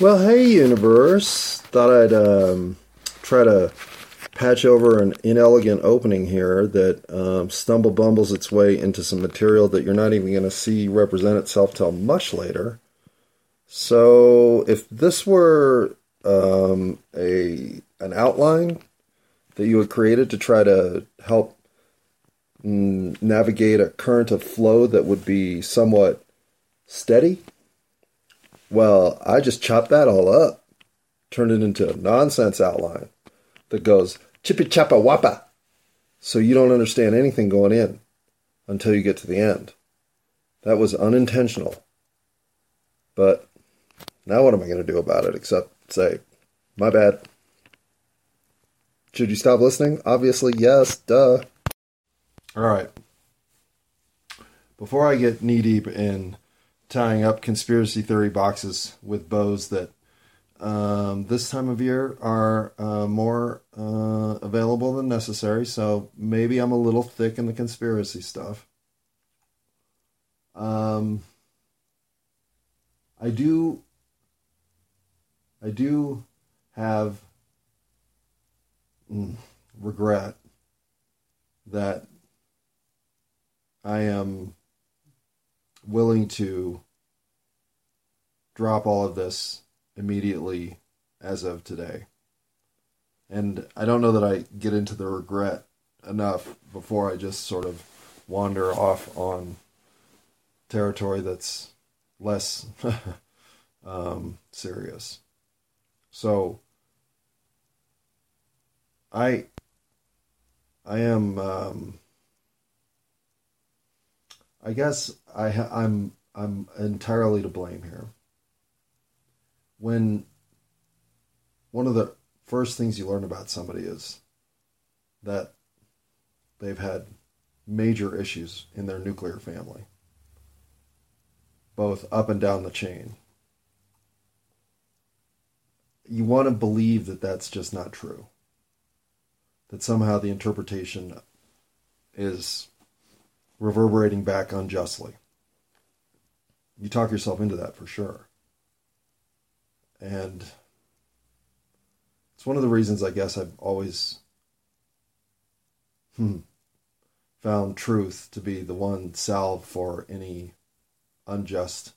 Well, hey, universe. Thought I'd um, try to patch over an inelegant opening here that um, stumble bumbles its way into some material that you're not even going to see represent itself till much later. So, if this were um, a an outline that you had created to try to help navigate a current of flow that would be somewhat steady, well, I just chopped that all up, turned it into a nonsense outline that goes chippy chappa wappa. So you don't understand anything going in until you get to the end. That was unintentional. But now what am I going to do about it except say, my bad? Should you stop listening? Obviously, yes, duh. All right. Before I get knee deep in tying up conspiracy theory boxes with bows that um, this time of year are uh, more uh, available than necessary. So maybe I'm a little thick in the conspiracy stuff. Um, I do. I do have mm, regret that I am willing to drop all of this immediately as of today. And I don't know that I get into the regret enough before I just sort of wander off on territory that's less um, serious. So I I am um, I guess I ha- I'm I'm entirely to blame here. When one of the first things you learn about somebody is that they've had major issues in their nuclear family, both up and down the chain. You want to believe that that's just not true. That somehow the interpretation is reverberating back unjustly. You talk yourself into that for sure. And it's one of the reasons I guess I've always hmm, found truth to be the one salve for any unjust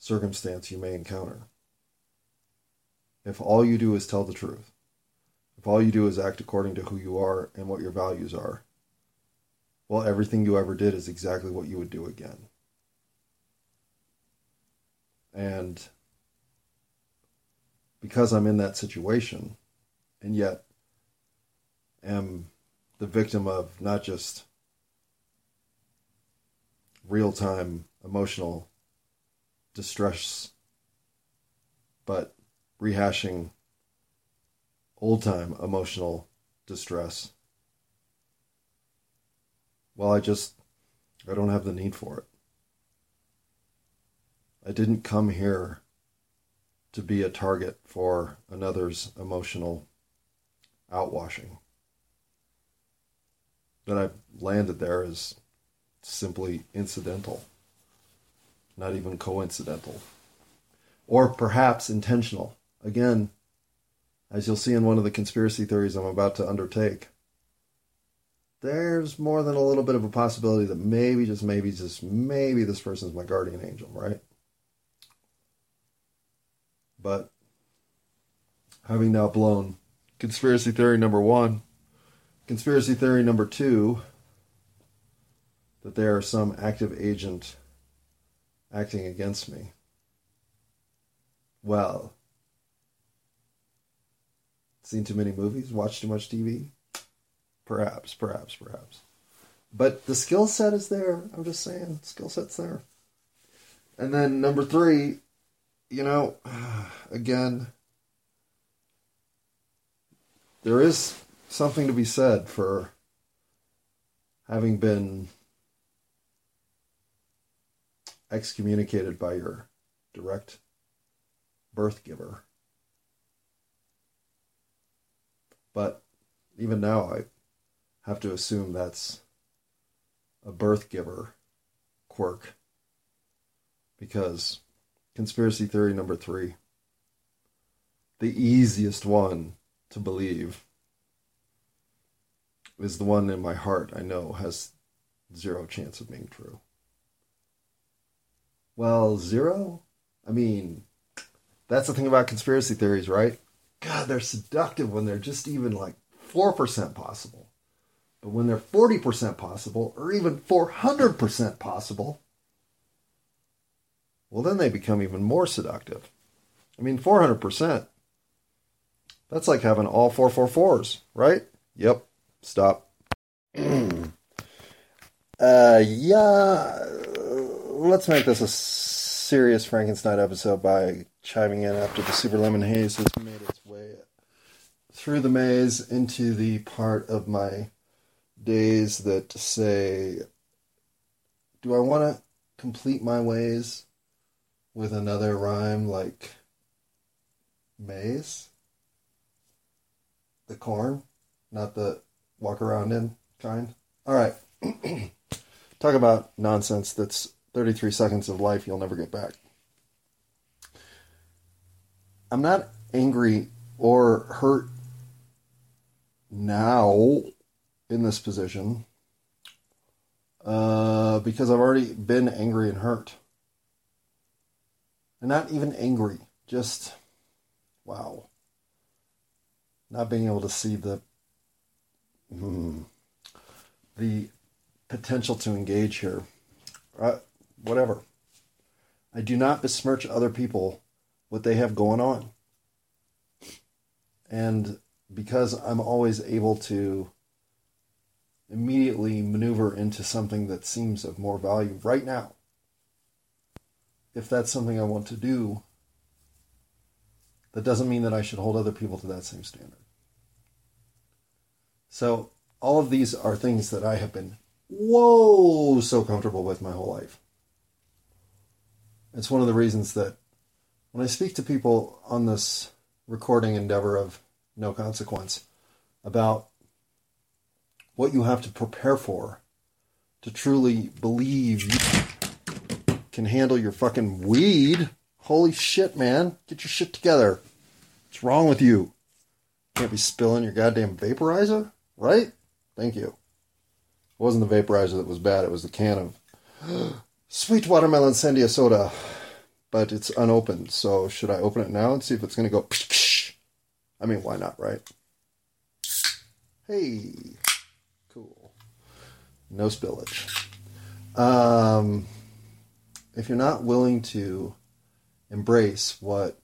circumstance you may encounter. If all you do is tell the truth, if all you do is act according to who you are and what your values are, well, everything you ever did is exactly what you would do again. And because I'm in that situation, and yet am the victim of not just real time emotional distress, but rehashing old time emotional distress well, I just, I don't have the need for it. I didn't come here to be a target for another's emotional outwashing. That I've landed there is simply incidental, not even coincidental, or perhaps intentional. Again, as you'll see in one of the conspiracy theories I'm about to undertake, there's more than a little bit of a possibility that maybe, just maybe, just maybe this person's my guardian angel, right? But having now blown conspiracy theory number one, conspiracy theory number two, that there are some active agent acting against me. Well, seen too many movies, watched too much TV, Perhaps, perhaps, perhaps. But the skill set is there. I'm just saying, skill set's there. And then number three, you know, again, there is something to be said for having been excommunicated by your direct birth giver. But even now, I have to assume that's a birth giver quirk because conspiracy theory number three. The easiest one to believe is the one in my heart I know has zero chance of being true. Well, zero? I mean, that's the thing about conspiracy theories, right? God, they're seductive when they're just even like 4% possible. But when they're 40% possible, or even 400% possible, well, then they become even more seductive. I mean, 400%, that's like having all 444s, right? Yep, stop. uh, yeah, let's make this a serious Frankenstein episode by chiming in after the Super Lemon Haze has made its way through the maze into the part of my days that say, do I want to complete my ways with another rhyme like maze? The corn, not the walk around in kind. All right. Talk about nonsense that's 33 seconds of life you'll never get back. I'm not angry or hurt now in this position uh, because I've already been angry and hurt. And not even angry, just wow. Not being able to see the hmm, the potential to engage here. Uh, whatever. I do not besmirch other people what they have going on. And because I'm always able to immediately maneuver into something that seems of more value right now, if that's something I want to do, that doesn't mean that I should hold other people to that same standard. So, all of these are things that I have been, whoa, so comfortable with my whole life. It's one of the reasons that when I speak to people on this recording endeavor of no consequence about what you have to prepare for to truly believe you can handle your fucking weed. Holy shit, man. Get your shit together. What's wrong with you? Can't be spilling your goddamn vaporizer, right? Thank you. It wasn't the vaporizer that was bad, it was the can of sweet watermelon sandia soda. But it's unopened, so should I open it now and see if it's to go? I mean, why not, right? Hey. No spillage. Um, if you're not willing to embrace what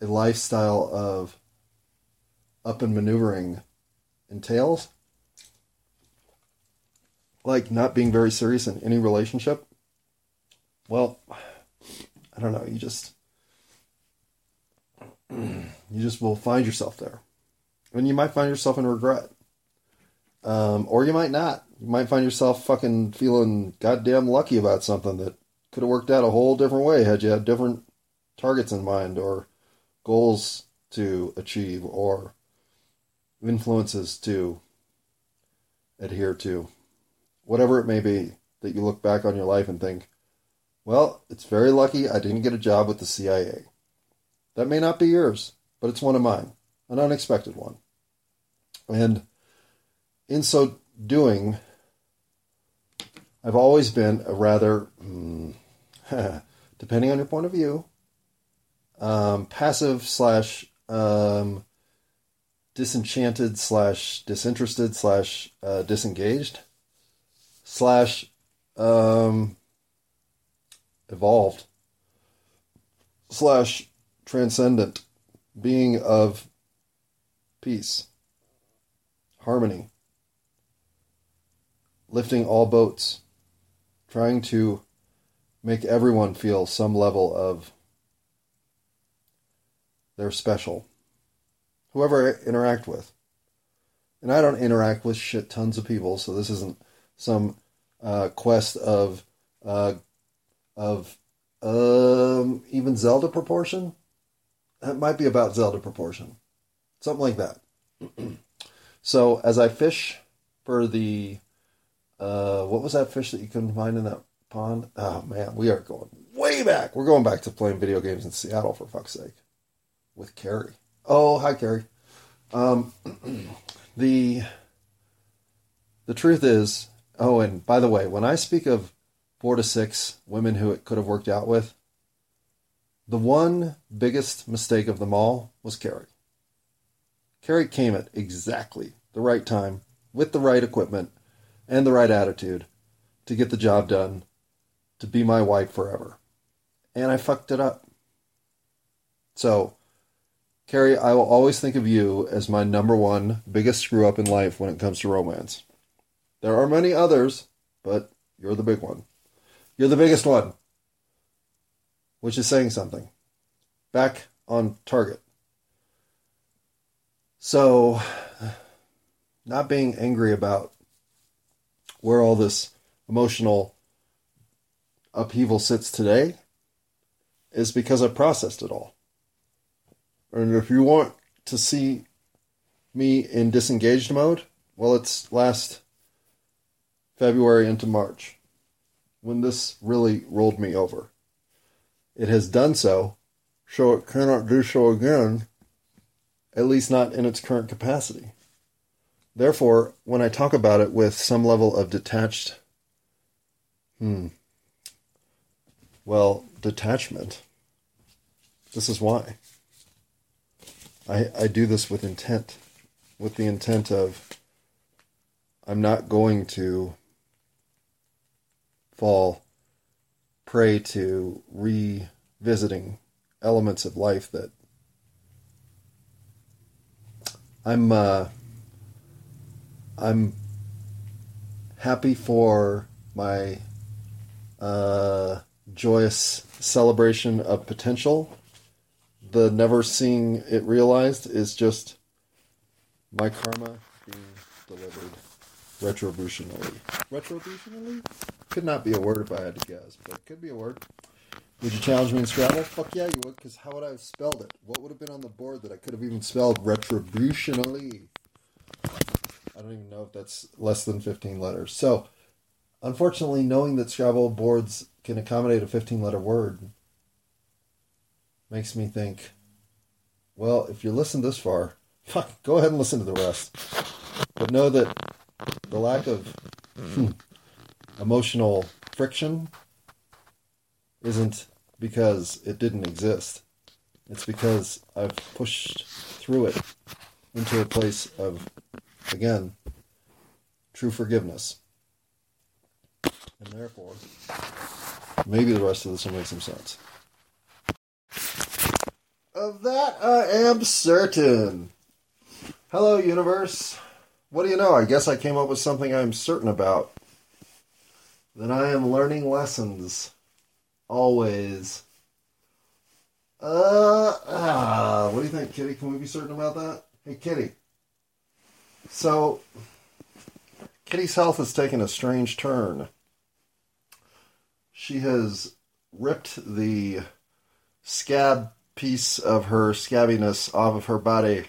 a lifestyle of up and maneuvering entails, like not being very serious in any relationship, well, I don't know, you just you just will find yourself there. And you might find yourself in regret. Um, or you might not. You might find yourself fucking feeling goddamn lucky about something that could have worked out a whole different way had you had different targets in mind or goals to achieve or influences to adhere to. Whatever it may be that you look back on your life and think, well, it's very lucky I didn't get a job with the CIA. That may not be yours, but it's one of mine, an unexpected one. And in so doing, I've always been a rather, mm, depending on your point of view, um, passive slash um, disenchanted slash disinterested slash uh, disengaged slash um, evolved slash transcendent being of peace, harmony, lifting all boats, trying to make everyone feel some level of they're special. Whoever I interact with. And I don't interact with shit tons of people, so this isn't some uh, quest of uh, of um, even Zelda proportion. That might be about Zelda proportion, something like that. so as I fish for the uh, what was that fish that you couldn't find in that pond? Oh man, we are going way back. We're going back to playing video games in Seattle for fuck's sake, with Carrie. Oh, hi, Carrie. Um, the the truth is, oh, and by the way, when I speak of four to six women who it could have worked out with, the one biggest mistake of them all was Carrie. Carrie came at exactly the right time, with the right equipment and the right attitude to get the job done, to be my wife forever. And I fucked it up. So, Carrie, I will always think of you as my number one biggest screw up in life when it comes to romance. There are many others, but you're the big one. You're the biggest one, which is saying something. Back on target. So, not being angry about where all this emotional upheaval sits today is because I processed it all. And if you want to see me in disengaged mode, well, it's last February into March when this really rolled me over. It has done so, so it cannot do so again, at least not in its current capacity. Therefore, when I talk about it with some level of detached, hmm, well, detachment, this is why. I, I do this with intent, with the intent of I'm not going to fall prey to revisiting elements of life that I'm uh, I'm happy for my uh, joyous celebration of potential. The never seeing it realized is just my karma being delivered retributionally. Retributionally? Could not be a word if I had to guess, but it could be a word. Would you challenge me in Scrabble? Fuck yeah, you would, because how would I have spelled it? What would have been on the board that I could have even spelled retributionally? I don't even know if that's less than 15 letters. So, unfortunately, knowing that Scrabble boards can accommodate a 15 letter word makes me think, well, if you listen this far, fuck, go ahead and listen to the rest. But know that the lack of hmm, emotional friction isn't because it didn't exist. It's because I've pushed through it into a place of Again, true forgiveness. And therefore, maybe the rest of this will make some sense. Of that I am certain. Hello, universe. What do you know? I guess I came up with something I'm certain about. That I am learning lessons. Always. Uh, ah, what do you think, Kitty? Can we be certain about that? Hey, Kitty. So, Kitty's health has taken a strange turn. She has ripped the scab piece of her scabbiness off of her body,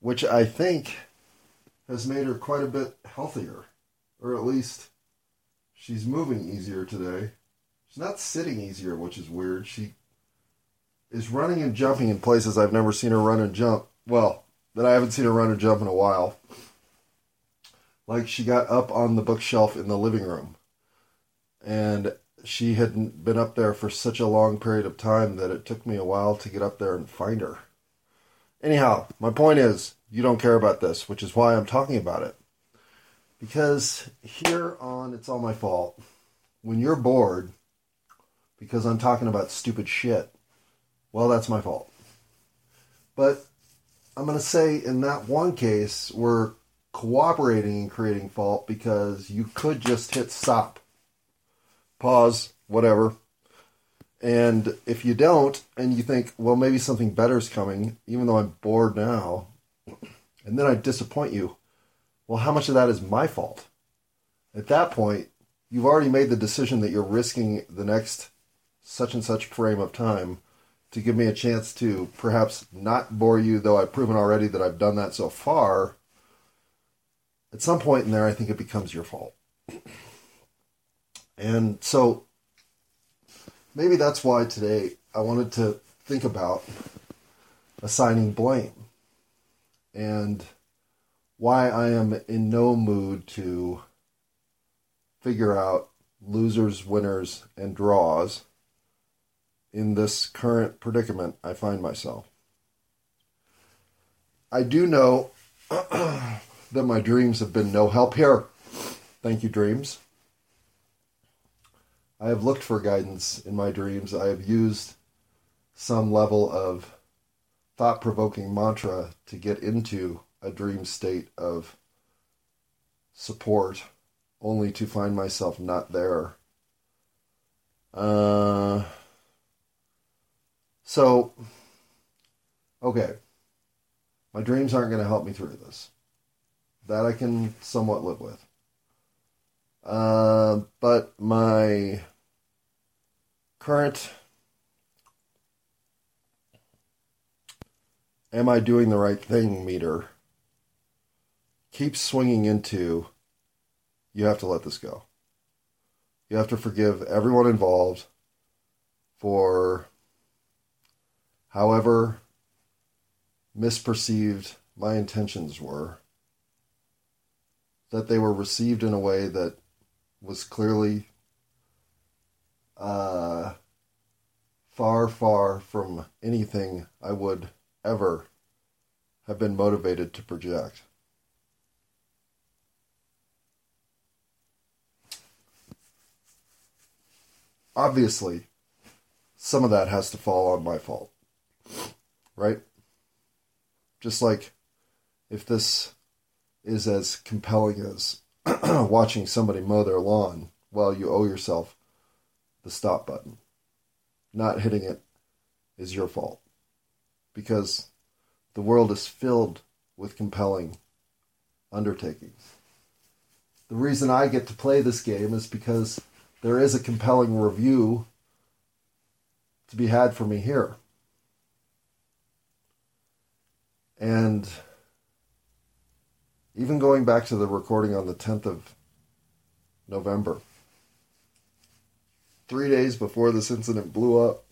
which I think has made her quite a bit healthier. Or at least she's moving easier today. She's not sitting easier, which is weird. She is running and jumping in places I've never seen her run and jump. Well, that I haven't seen her run or jump in a while. Like she got up on the bookshelf in the living room. And she hadn't been up there for such a long period of time that it took me a while to get up there and find her. Anyhow, my point is, you don't care about this, which is why I'm talking about it. Because here on It's All My Fault, when you're bored, because I'm talking about stupid shit, well, that's my fault. But I'm going to say in that one case, we're cooperating in creating fault because you could just hit stop, pause, whatever. And if you don't, and you think, well, maybe something better is coming, even though I'm bored now, and then I disappoint you, well, how much of that is my fault? At that point, you've already made the decision that you're risking the next such and such frame of time to give me a chance to perhaps not bore you, though I've proven already that I've done that so far, at some point in there, I think it becomes your fault. And so maybe that's why today I wanted to think about assigning blame and why I am in no mood to figure out losers, winners, and draws in this current predicament I find myself. I do know that my dreams have been no help here. Thank you, dreams. I have looked for guidance in my dreams. I have used some level of thought provoking mantra to get into a dream state of support, only to find myself not there. Uh, so, okay. My dreams aren't going to help me through this. That I can somewhat live with. Uh, but my current am I doing the right thing meter keeps swinging into you have to let this go. You have to forgive everyone involved for however misperceived my intentions were, that they were received in a way that was clearly uh, far, far from anything I would ever have been motivated to project. Obviously, some of that has to fall on my fault, right? Just like if this is as compelling as watching somebody mow their lawn, well, you owe yourself the stop button. Not hitting it is your fault because the world is filled with compelling undertakings. The reason I get to play this game is because there is a compelling review to be had for me here. And even going back to the recording on the 10th of November, three days before this incident blew up,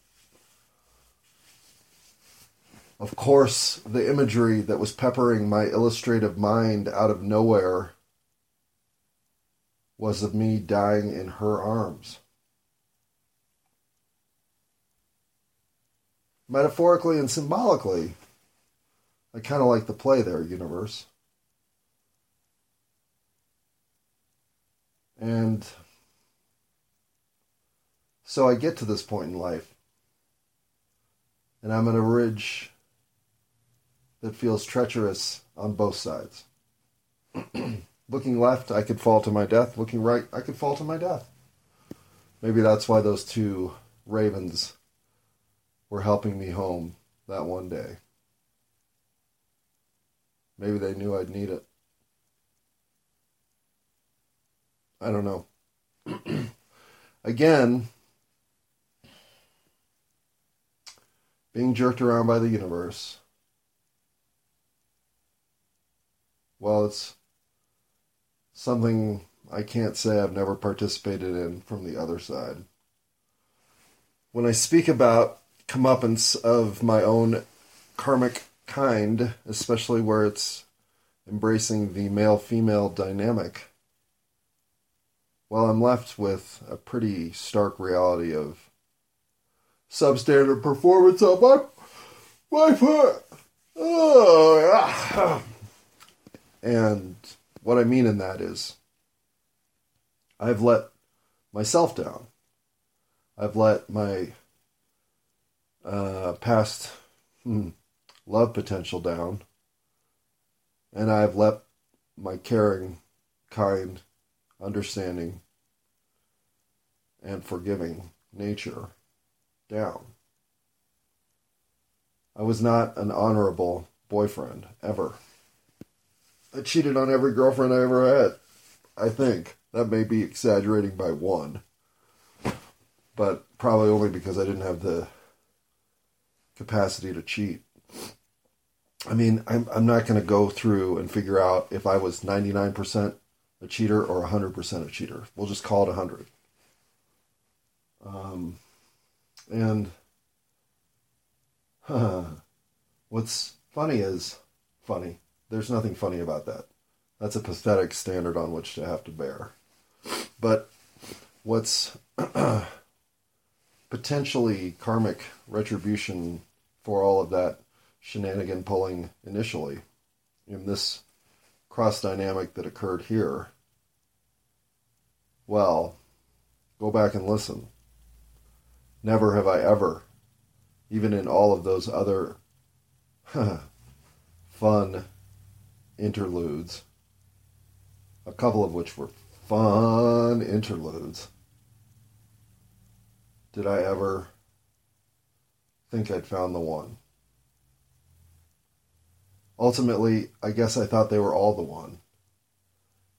of course, the imagery that was peppering my illustrative mind out of nowhere was of me dying in her arms. Metaphorically and symbolically, I kind of like the play there, universe. And so I get to this point in life, and I'm at a ridge that feels treacherous on both sides. Looking left, I could fall to my death. Looking right, I could fall to my death. Maybe that's why those two ravens were helping me home that one day. Maybe they knew I'd need it. I don't know. Again, being jerked around by the universe well, it's something I can't say I've never participated in from the other side. When I speak about comeuppance of my own karmic kind, especially where it's embracing the male female dynamic, well, I'm left with a pretty stark reality of substandard performance on my, my part. Oh. And what I mean in that is, I've let myself down. I've let my uh, past hmm, love potential down. And I've let my caring, kind, understanding, and forgiving nature down. I was not an honorable boyfriend ever. I cheated on every girlfriend I ever had. I think. That may be exaggerating by one. But probably only because I didn't have the capacity to cheat. I mean, I'm, I'm not going to go through and figure out if I was 99% a cheater or 100% a cheater. We'll just call it 100. Um, And huh, what's funny is funny. There's nothing funny about that. That's a pathetic standard on which to have to bear. But what's potentially karmic retribution for all of that shenanigan pulling initially in this cross dynamic that occurred here, well, go back and listen. Never have I ever, even in all of those other fun interludes, a couple of which were fun interludes, did I ever think I'd found the one. Ultimately, I guess I thought they were all the one.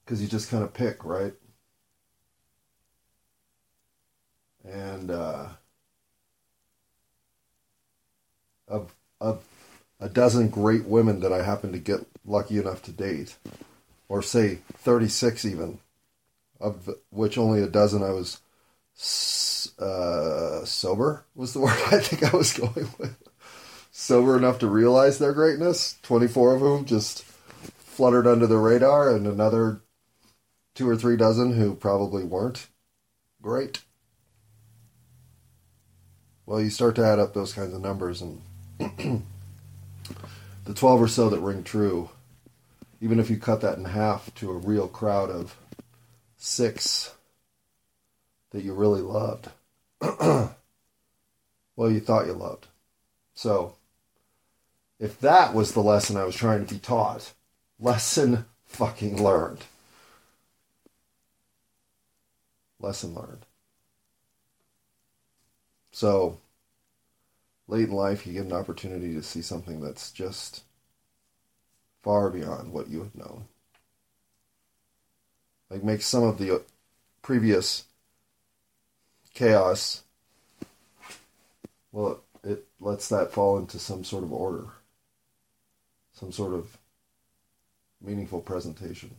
Because you just kind of pick, right? And uh, of, of a dozen great women that I happened to get lucky enough to date, or say 36 even, of which only a dozen I was uh, sober was the word I think I was going with. Sober enough to realize their greatness. 24 of them just fluttered under the radar, and another two or three dozen who probably weren't great. Well, you start to add up those kinds of numbers, and the 12 or so that ring true, even if you cut that in half to a real crowd of six that you really loved. well, you thought you loved. So, if that was the lesson I was trying to be taught, lesson fucking learned. Lesson learned. So, late in life, you get an opportunity to see something that's just far beyond what you have known. Like, make some of the previous chaos, well, it lets that fall into some sort of order, some sort of meaningful presentation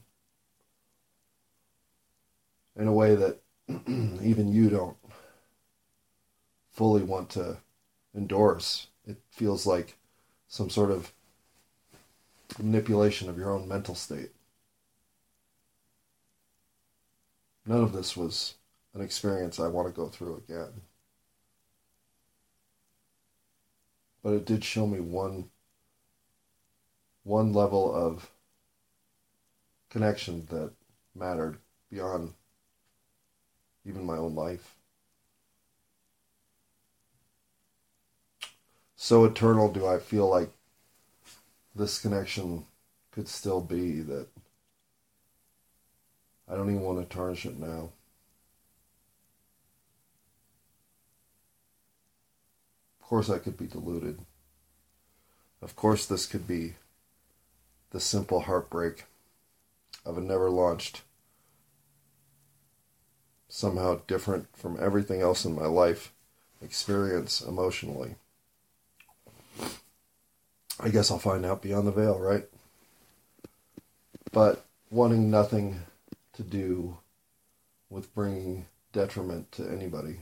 in a way that even you don't fully want to endorse. It feels like some sort of manipulation of your own mental state. None of this was an experience I want to go through again. But it did show me one one level of connection that mattered beyond even my own life. So eternal do I feel like this connection could still be that I don't even want to tarnish it now. Of course, I could be deluded. Of course, this could be the simple heartbreak of a never launched, somehow different from everything else in my life experience emotionally. I guess I'll find out beyond the veil, right? But wanting nothing to do with bringing detriment to anybody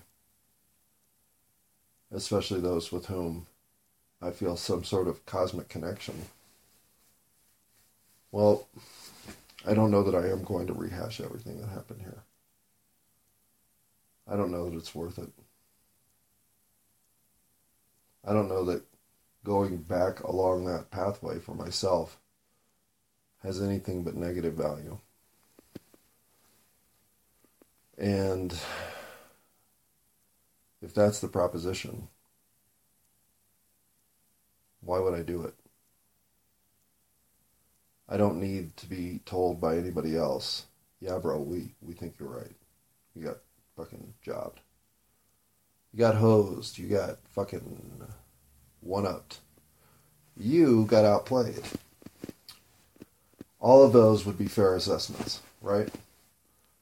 especially those with whom I feel some sort of cosmic connection. Well, I don't know that I am going to rehash everything that happened here. I don't know that it's worth it. I don't know that going back along that pathway for myself has anything but negative value. And if that's the proposition, why would I do it? I don't need to be told by anybody else, yeah, bro, we, we think you're right. You got fucking jobbed. You got hosed. You got fucking one upped. You got outplayed. All of those would be fair assessments, right?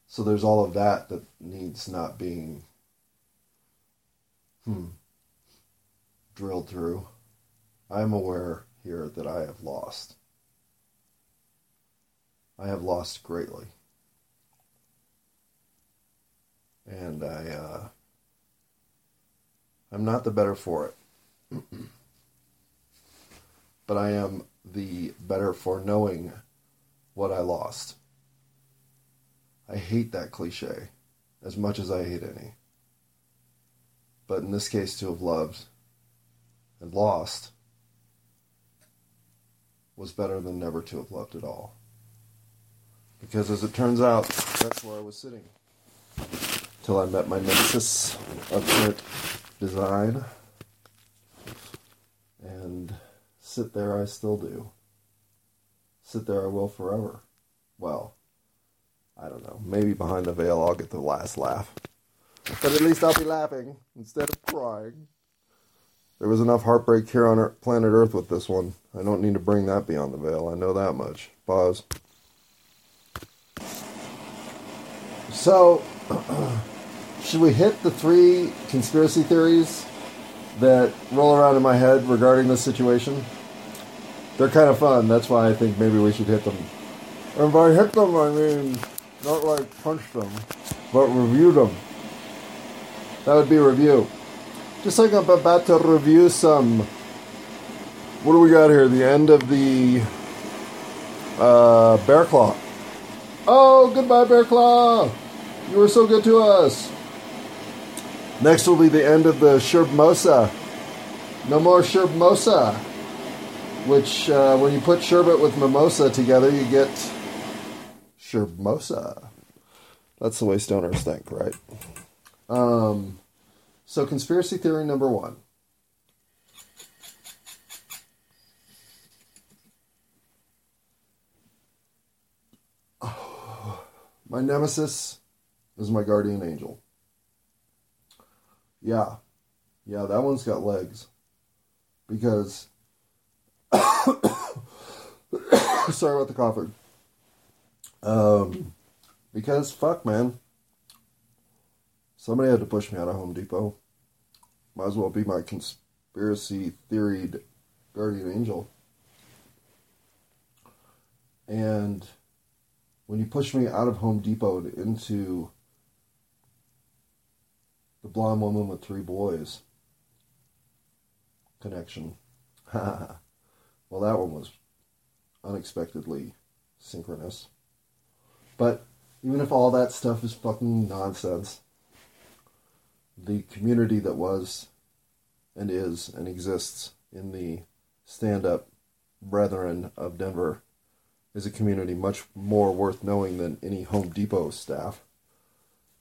So there's all of that that needs not being Hmm. Drilled through. I am aware here that I have lost. I have lost greatly. And I, uh, I'm not the better for it. but I am the better for knowing what I lost. I hate that cliche as much as I hate any. But in this case, to have loved and lost was better than never to have loved at all. Because as it turns out, that's where I was sitting. Till I met my nemesis of current design. And sit there I still do. Sit there I will forever. Well, I don't know. Maybe behind the veil I'll get the last laugh. But at least I'll be laughing instead of crying. There was enough heartbreak here on planet Earth with this one. I don't need to bring that beyond the veil. I know that much. Pause. So, should we hit the three conspiracy theories that roll around in my head regarding this situation? They're kind of fun. That's why I think maybe we should hit them. And by hit them, I mean not like punch them, but review them. That would be a review. Just like I'm about to review some. What do we got here? The end of the uh, Bear Claw. Oh, goodbye, Bear Claw! You were so good to us. Next will be the end of the Sherbmosa. No more Sherbmosa. Which, uh, when you put sherbet with mimosa together, you get Sherbmosa. That's the way stoners think, right? Um, so, conspiracy theory number one. my nemesis is my guardian angel. Yeah. Yeah, that one's got legs. Because. Sorry about the coughing. Um, because, fuck, man. Somebody had to push me out of Home Depot. Might as well be my conspiracy theoried guardian angel. And when you push me out of Home Depot into the blonde woman with three boys connection. well, that one was unexpectedly synchronous. But even if all that stuff is fucking nonsense, the community that was and is and exists in the stand up brethren of Denver is a community much more worth knowing than any Home Depot staff.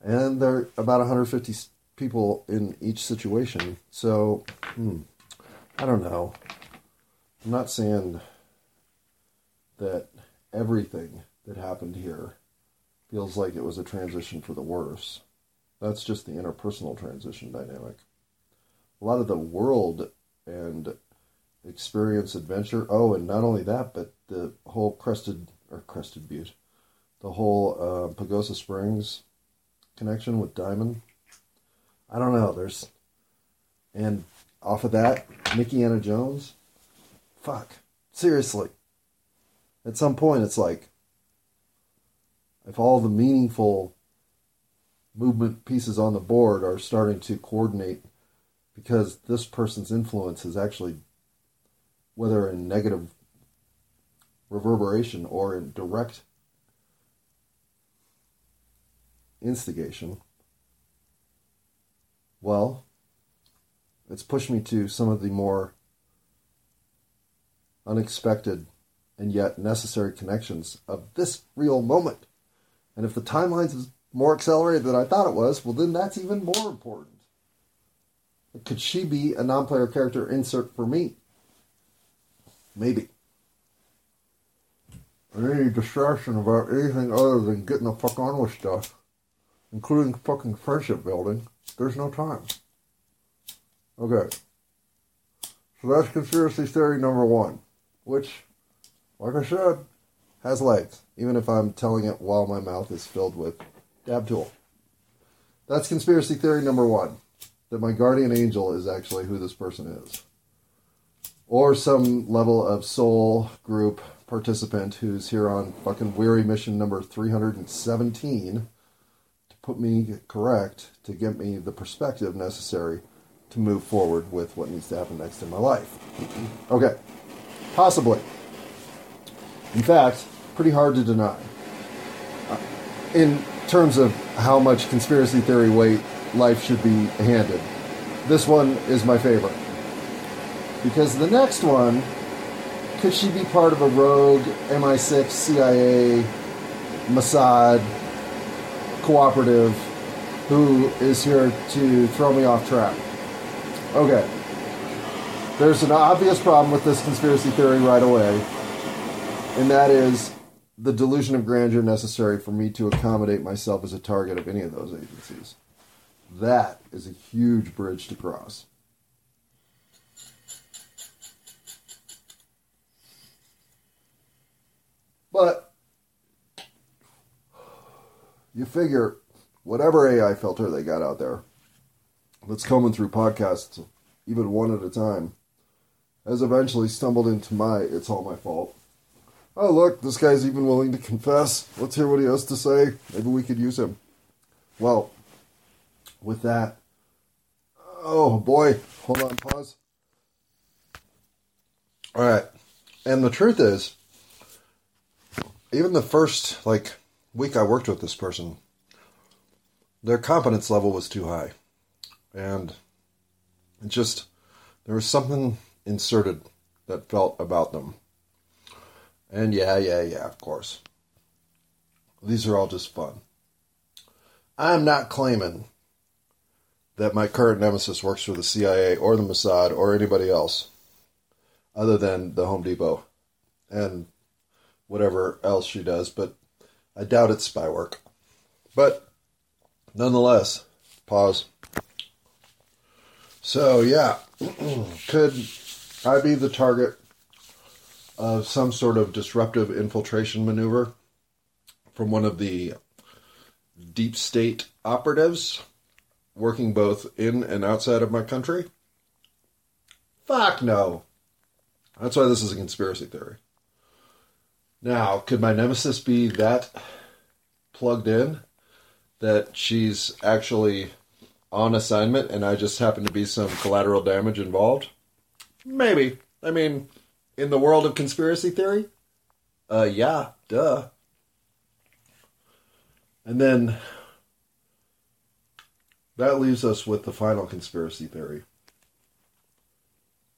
And there are about 150 people in each situation. So, hmm, I don't know. I'm not saying that everything that happened here feels like it was a transition for the worse. That's just the interpersonal transition dynamic. A lot of the world and experience adventure. Oh, and not only that, but the whole Crested or Crested Butte, the whole uh, Pagosa Springs connection with Diamond. I don't know. There's and off of that, Nikki Anna Jones. Fuck. Seriously. At some point, it's like if all the meaningful movement pieces on the board are starting to coordinate because this person's influence is actually whether in negative reverberation or in direct instigation well it's pushed me to some of the more unexpected and yet necessary connections of this real moment and if the timeline is more accelerated than I thought it was, well, then that's even more important. Could she be a non player character insert for me? Maybe. Any distraction about anything other than getting the fuck on with stuff, including fucking friendship building, there's no time. Okay. So that's conspiracy theory number one, which, like I said, has legs, even if I'm telling it while my mouth is filled with dab tool. That's conspiracy theory number one that my guardian angel is actually who this person is. Or some level of soul group participant who's here on fucking weary mission number 317 to put me correct, to get me the perspective necessary to move forward with what needs to happen next in my life. okay, possibly. In fact, pretty hard to deny. Uh, in terms of how much conspiracy theory weight life should be handed, this one is my favorite. Because the next one, could she be part of a rogue MI6, CIA, Mossad cooperative who is here to throw me off track? Okay. There's an obvious problem with this conspiracy theory right away, and that is the delusion of grandeur necessary for me to accommodate myself as a target of any of those agencies. That is a huge bridge to cross. But you figure whatever AI filter they got out there that's coming through podcasts, even one at a time, has eventually stumbled into my it's all my fault. Oh, look, this guy's even willing to confess. Let's hear what he has to say. Maybe we could use him. Well, with that, oh boy, hold on, pause. All right. And the truth is, even the first like week I worked with this person, their competence level was too high. And it just there was something inserted that felt about them. And yeah, yeah, yeah, of course. These are all just fun. I'm not claiming that my current nemesis works for the CIA or the Mossad or anybody else other than the Home Depot and whatever else she does, but I doubt it's spy work. But nonetheless, pause. So, yeah, could I be the target of some sort of disruptive infiltration maneuver from one of the deep state operatives working both in and outside of my country? Fuck no. That's why this is a conspiracy theory. Now, could my nemesis be that plugged in that she's actually on assignment and I just happen to be some collateral damage involved? Maybe. I mean, in the world of conspiracy theory? Uh, yeah, duh. And then that leaves us with the final conspiracy theory,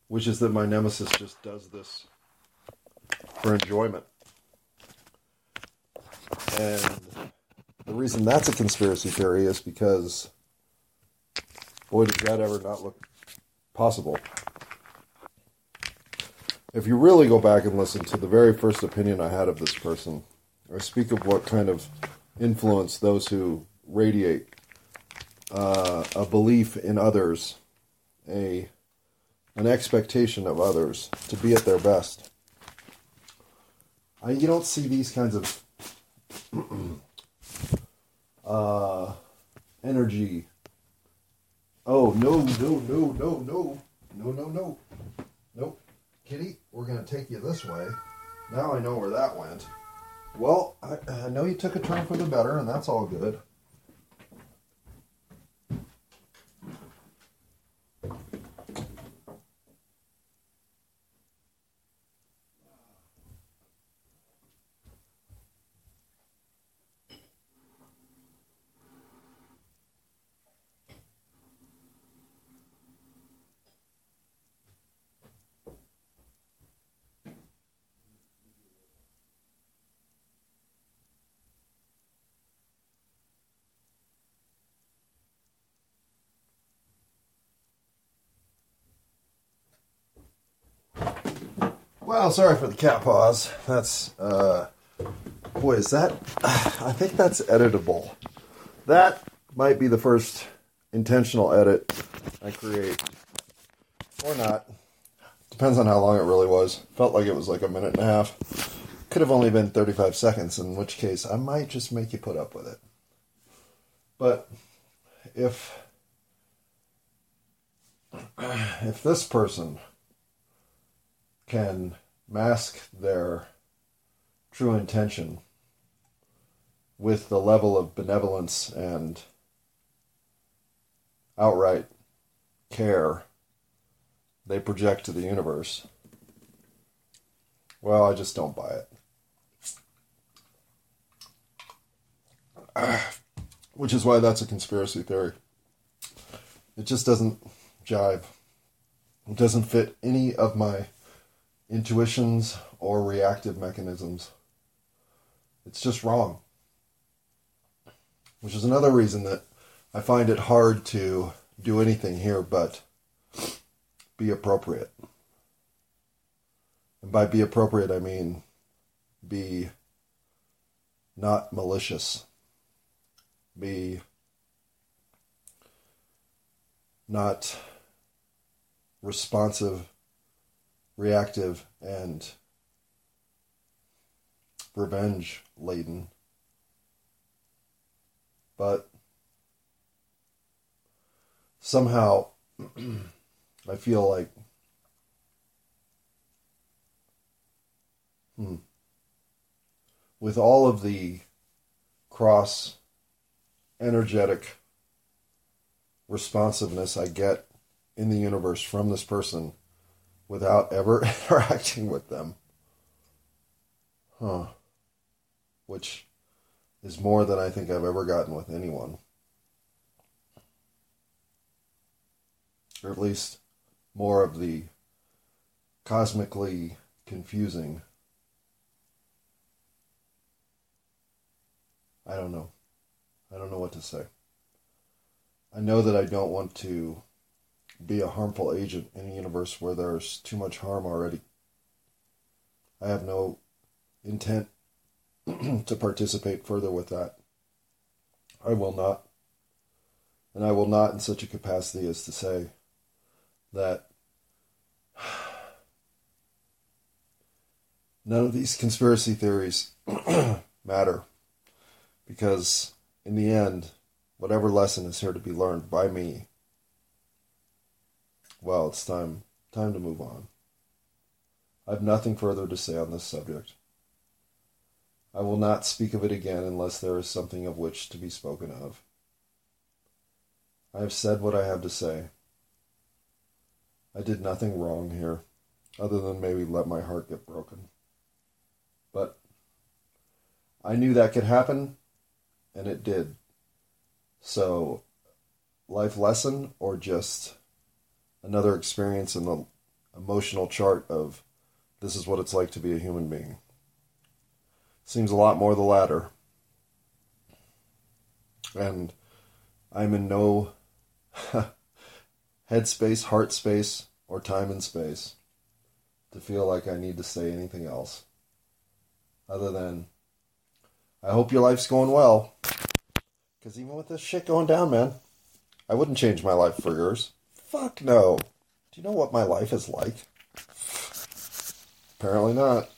which is that my nemesis just does this for enjoyment. And the reason that's a conspiracy theory is because, boy, does that ever not look possible. If you really go back and listen to the very first opinion I had of this person, or speak of what kind of influence those who radiate uh, a belief in others, a an expectation of others to be at their best. I, you don't see these kinds of uh, energy. Oh no no no no no no no no nope, Kitty, we're gonna take you this way. Now I know where that went. Well, I, I know you took a turn for the better, and that's all good. Well, sorry for the cat pause. That's, uh, boy, is that, I think that's editable. That might be the first intentional edit I create. Or not. Depends on how long it really was. Felt like it was like a minute and a half. Could have only been 35 seconds, in which case I might just make you put up with it. But if if this person can mask their true intention with the level of benevolence and outright care they project to the universe. Well, I just don't buy it. Which is why that's a conspiracy theory. It just doesn't jive. It doesn't fit any of my intuitions or reactive mechanisms. It's just wrong. Which is another reason that I find it hard to do anything here but be appropriate. And by be appropriate, I mean be not malicious, be not responsive, reactive, and revenge laden. But somehow I feel like hmm, with all of the cross energetic responsiveness I get in the universe from this person without ever interacting with them. Huh. Which is more than I think I've ever gotten with anyone. Or at least more of the cosmically confusing. I don't know. I don't know what to say. I know that I don't want to be a harmful agent in a universe where there's too much harm already. I have no intent to participate further with that. I will not. And I will not in such a capacity as to say that none of these conspiracy theories matter. Because in the end, whatever lesson is here to be learned by me, well, it's time time to move on. I have nothing further to say on this subject. I will not speak of it again unless there is something of which to be spoken of. I have said what I have to say. I did nothing wrong here, other than maybe let my heart get broken. But I knew that could happen, and it did. So, life lesson or just another experience in the emotional chart of this is what it's like to be a human being. Seems a lot more the latter. And I'm in no headspace, heart space, or time and space to feel like I need to say anything else other than I hope your life's going well. Because even with this shit going down, man, I wouldn't change my life for yours. Fuck no. Do you know what my life is like? Apparently not.